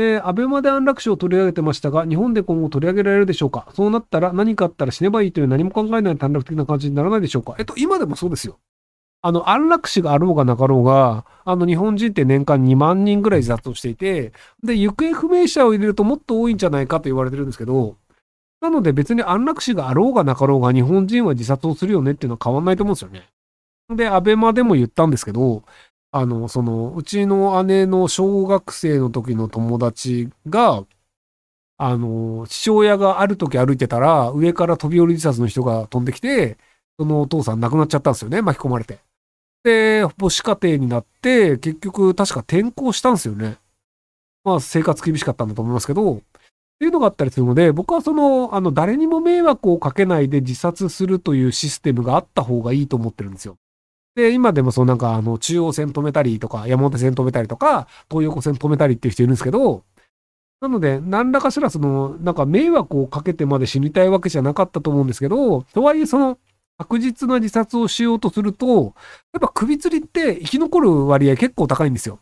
えー、アベマで安楽死を取り上げてましたが、日本で今後取り上げられるでしょうか？そうなったら何かあったら死ねばいいという何も考えない短絡的な感じにならないでしょうか？えっと、今でもそうですよ。あの、安楽死があろうがなかろうが、あの、日本人って年間2万人ぐらい自殺をしていて、で、行方不明者を入れるともっと多いんじゃないかと言われてるんですけど、なので別に安楽死があろうがなかろうが日本人は自殺をするよねっていうのは変わんないと思うんですよね。で、アベマでも言ったんですけど、あの、その、うちの姉の小学生の時の友達が、あの、父親がある時歩いてたら、上から飛び降り自殺の人が飛んできて、そのお父さん亡くなっちゃったんですよね、巻き込まれて。で、母子家庭になって、結局確か転校したんですよね。まあ生活厳しかったんだと思いますけど、っていうのがあったりするので、僕はその、あの、誰にも迷惑をかけないで自殺するというシステムがあった方がいいと思ってるんですよ。で、今でもそうなんか、あの、中央線止めたりとか、山手線止めたりとか、東横線止めたりっていう人いるんですけど、なので、何らかしらその、なんか迷惑をかけてまで死にたいわけじゃなかったと思うんですけど、とはいえその、確実な自殺をしようとすると、やっぱ首吊りって生き残る割合結構高いんですよ。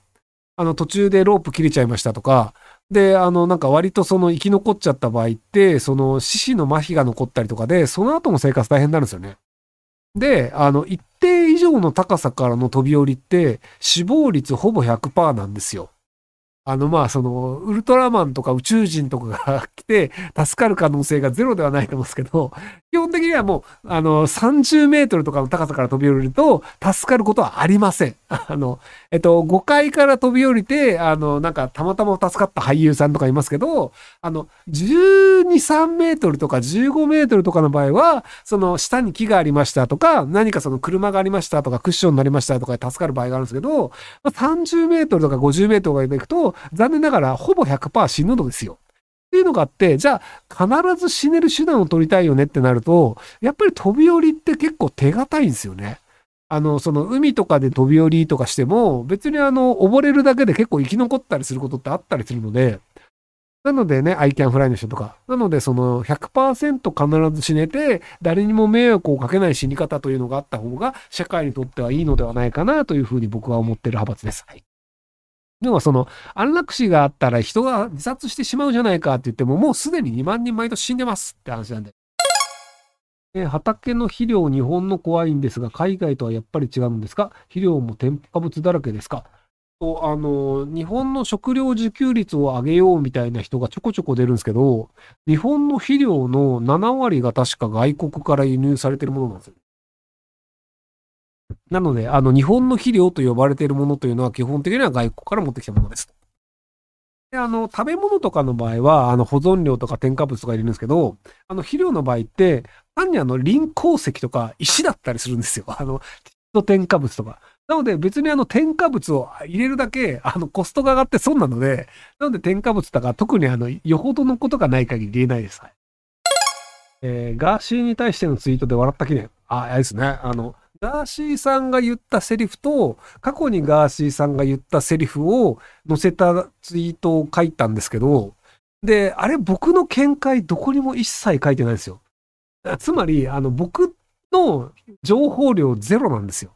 あの、途中でロープ切れちゃいましたとか、で、あの、なんか割とその生き残っちゃった場合って、その四肢の麻痺が残ったりとかで、その後の生活大変になるんですよね。で、あの、一定以上の高さからの飛び降りって、死亡率ほぼ100%なんですよ。あの、まあ、その、ウルトラマンとか宇宙人とかが来て、助かる可能性がゼロではないと思うんですけど、基本的にはもう、あの、30メートルとかの高さから飛び降りると、助かることはありません。あの、えっと、5階から飛び降りて、あの、なんか、たまたま助かった俳優さんとかいますけど、あの、12、3メートルとか15メートルとかの場合は、その、下に木がありましたとか、何かその車がありましたとか、クッションになりましたとかで助かる場合があるんですけど、30メートルとか50メートルとかで行くと、残念ながらほぼ100%死ぬのですよ。っていうのがあって、じゃあ必ず死ねる手段を取りたいよねってなると、やっぱり飛び降りって結構手堅いんですよね。あの、その海とかで飛び降りとかしても、別にあの、溺れるだけで結構生き残ったりすることってあったりするので、なのでね、 I can fly の人とか。なので、その100%必ず死ねて、誰にも迷惑をかけない死に方というのがあった方が、社会にとってはいいのではないかなというふうに僕は思ってる派閥です。はい。要はその安楽死があったら人が自殺してしまうじゃないかって言ってももうすでに2万人毎年死んでますって話なんで。畑の肥料日本の怖いんですが海外とはやっぱり違うんですか？肥料も添加物だらけですか？とあの日本の食料自給率を上げようみたいな人がちょこちょこ出るんですけど日本の肥料の7割が確か外国から輸入されてるものなんですよ。なので、あの、日本の肥料と呼ばれているものというのは基本的には外国から持ってきたものです。で、あの、食べ物とかの場合は、あの、保存料とか添加物とか入れるんですけど、あの、肥料の場合って、単にあの、輪鉱石とか石だったりするんですよ。あの、添加物とか。なので別にあの添加物を入れるだけあのコストが上がって損なので、なので添加物とか特にあのよほどのことがない限り入れないです。はい、えー、ガーシーに対してのツイートで笑った記念。あ、あれですね。あの、ガーシーさんが言ったセリフと、過去にガーシーさんが言ったセリフを載せたツイートを書いたんですけど、で、あれ僕の見解どこにも一切書いてないんですよ。つまり、あの、僕の情報量ゼロなんですよ。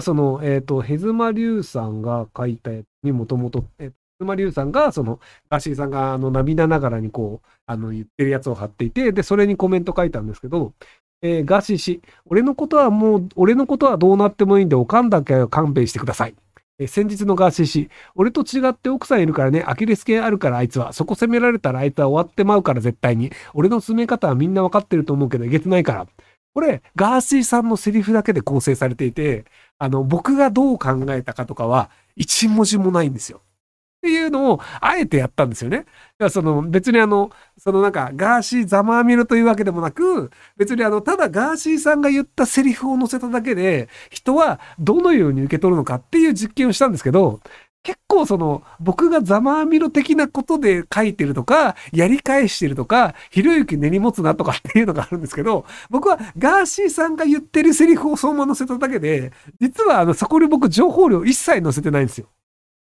その、えっ、ー、と、ヘズマリュウさんが書いたやつにもともと、えー、ヘズマリュウさんが、その、ガーシーさんが、あの、涙ながらにこう、あの、言ってるやつを貼っていて、で、それにコメント書いたんですけど、えー、ガーシー氏、俺のことはもう、俺のことはどうなってもいいんで、おかんだけは勘弁してください。えー、先日のガーシー氏、俺と違って奥さんいるからね、アキレス腱あるからあいつは、そこ責められたらあいつは終わってまうから絶対に。俺の進め方はみんなわかってると思うけど、えげつないから。これ、ガーシーさんのセリフだけで構成されていて、あの、僕がどう考えたかとかは、一文字もないんですよ。っていうのを、あえてやったんですよね。その別にあの、そのなんか、ガーシーざまあみろというわけでもなく、別にあの、ただガーシーさんが言ったセリフを載せただけで、人はどのように受け取るのかっていう実験をしたんですけど、結構その、僕がざまあみろ的なことで書いてるとか、やり返してるとか、ひろゆき根に持つなとかっていうのがあるんですけど、僕はガーシーさんが言ってるセリフをそのまま載せただけで、実はあの、そこに僕情報量一切載せてないんですよ。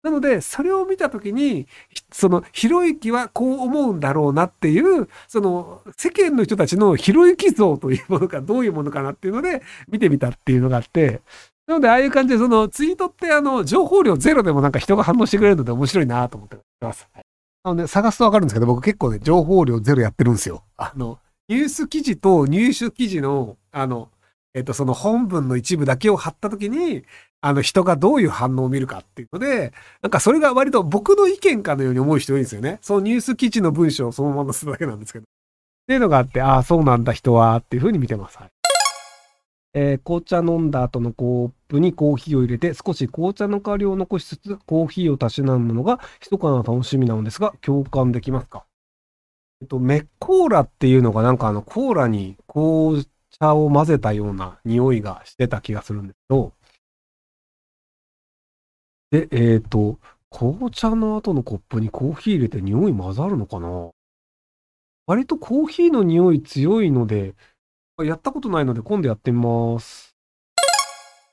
なので、それを見たときに、その、ひろゆきはこう思うんだろうなっていう、その、世間の人たちのひろゆき像というものがどういうものかなっていうので、見てみたっていうのがあって、なので、ああいう感じで、その、ツイートって、あの、情報量ゼロでもなんか人が反応してくれるので面白いなと思ってます。あのね、探すとわかるんですけど、僕結構ね、情報量ゼロやってるんですよ。あの、ニュース記事と入手記事の、あの、えっと、その本文の一部だけを貼ったときに、あの、人がどういう反応を見るかっていうので、なんかそれが割と僕の意見かのように思う人多いんですよね。そのニュース記事の文章をそのまま載せただけなんですけど。っていうのがあって、ああ、そうなんだ人は、っていうふうに見てます。はいえー、紅茶飲んだ後のコップにコーヒーを入れて、少し紅茶の香りを残しつつ、コーヒーをたしなむのが、密かな楽しみなのですが、共感できますか？えっと、メッコーラっていうのがなんかあの、コーラに紅茶を混ぜたような匂いがしてた気がするんですけど、で、えっ、ー、と、紅茶の後のコップにコーヒー入れて匂い混ざるのかな？割とコーヒーの匂い強いので、やったことないので今度やってみます。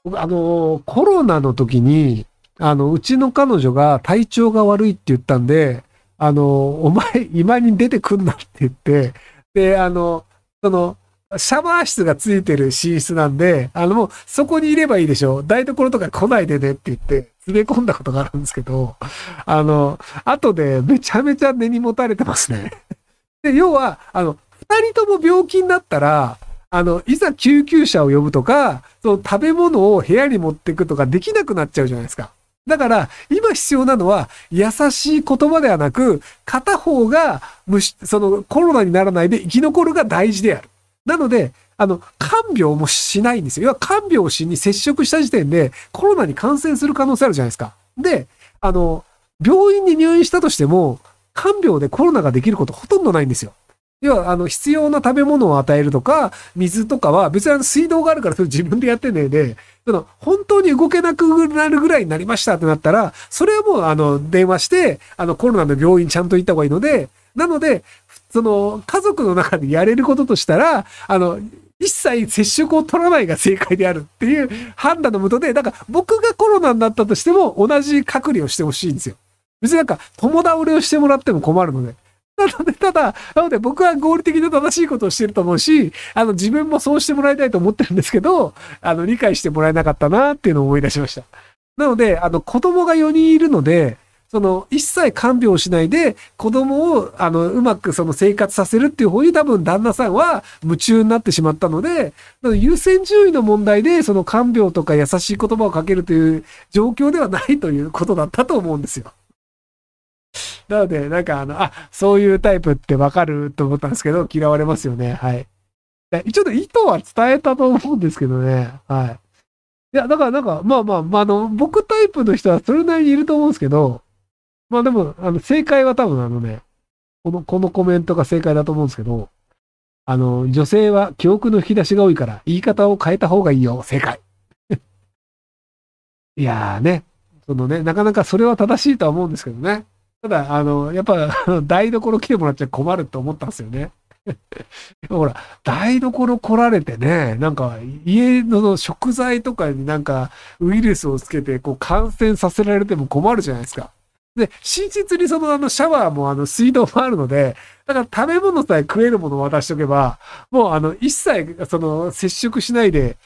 僕、あの、コロナの時に、あの、うちの彼女が体調が悪いって言ったんで、あの、お前、今に出てくんなって言って、で、あの、その、シャワー室がついてる寝室なんで、あのもうそこにいればいいでしょ。台所とか来ないでねって言って、詰め込んだことがあるんですけど、あの、後でめちゃめちゃ根に持たれてますね。で、要は、あの、二人とも病気になったら、あの、いざ救急車を呼ぶとか、その食べ物を部屋に持っていくとかできなくなっちゃうじゃないですか。だから、今必要なのは、優しい言葉ではなく、片方が、そのコロナにならないで生き残るが大事である。なので、あの、看病もしないんですよ。要は看病しに接触した時点でコロナに感染する可能性あるじゃないですか。で、あの、病院に入院したとしても、看病でコロナができることほとんどないんですよ。要は、あの、必要な食べ物を与えるとか、水とかは、別にあの水道があるからそれ自分でやってねえで、その、本当に動けなくなるぐらいになりましたってなったら、それはもう、あの、電話して、あの、コロナの病院ちゃんと行った方がいいので、なので、その、家族の中でやれることとしたら、あの、一切接触を取らないが正解であるっていう判断のもとで、だから僕がコロナになったとしても同じ隔離をしてほしいんですよ。別になんか友倒れをしてもらっても困るので。なので、ただ、なので僕は合理的な正しいことをしてると思うし、あの自分もそうしてもらいたいと思ってるんですけど、あの理解してもらえなかったなっていうのを思い出しました。なので、あの子供が4人いるので、その、一切看病しないで、子供を、あの、うまくその生活させるっていう方に多分旦那さんは夢中になってしまったので、優先順位の問題で、その看病とか優しい言葉をかけるという状況ではないということだったと思うんですよ。なので、なんかあの、あ、そういうタイプってわかると思ったんですけど、嫌われますよね。はい。ちょっと意図は伝えたと思うんですけどね。はい。いや、だからなんか、まあまあ、まあ、あの、僕タイプの人はそれなりにいると思うんですけど、まあでも、あの、正解は多分あのね、この、このコメントが正解だと思うんですけど、あの、女性は記憶の引き出しが多いから、言い方を変えた方がいいよ。正解。いやーね、そのね、なかなかそれは正しいとは思うんですけどね。ただ、あの、やっぱ、台所来てもらっちゃ困ると思ったんですよね。ほら、台所来られてね、なんか家の食材とかになんかウイルスをつけてこう感染させられても困るじゃないですか。で、寝室にそのあのシャワーもあの水道もあるので、だから食べ物さえ食えるものを渡しておけば、もうあの一切その接触しないで、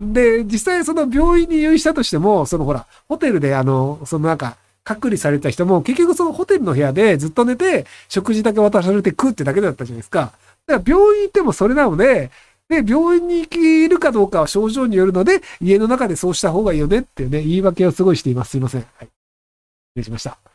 で、実際その病院に入院したとしても、そのほら、ホテルであの、そのなんか、隔離された人も結局そのホテルの部屋でずっと寝て、食事だけ渡されて食うってだけだったじゃないですか。だから病院行ってもそれなので、で、病院に行けるかどうかは症状によるので、家の中でそうした方がいいよねっていうね、言い訳をすごいしています。すいません。はい。失礼しました。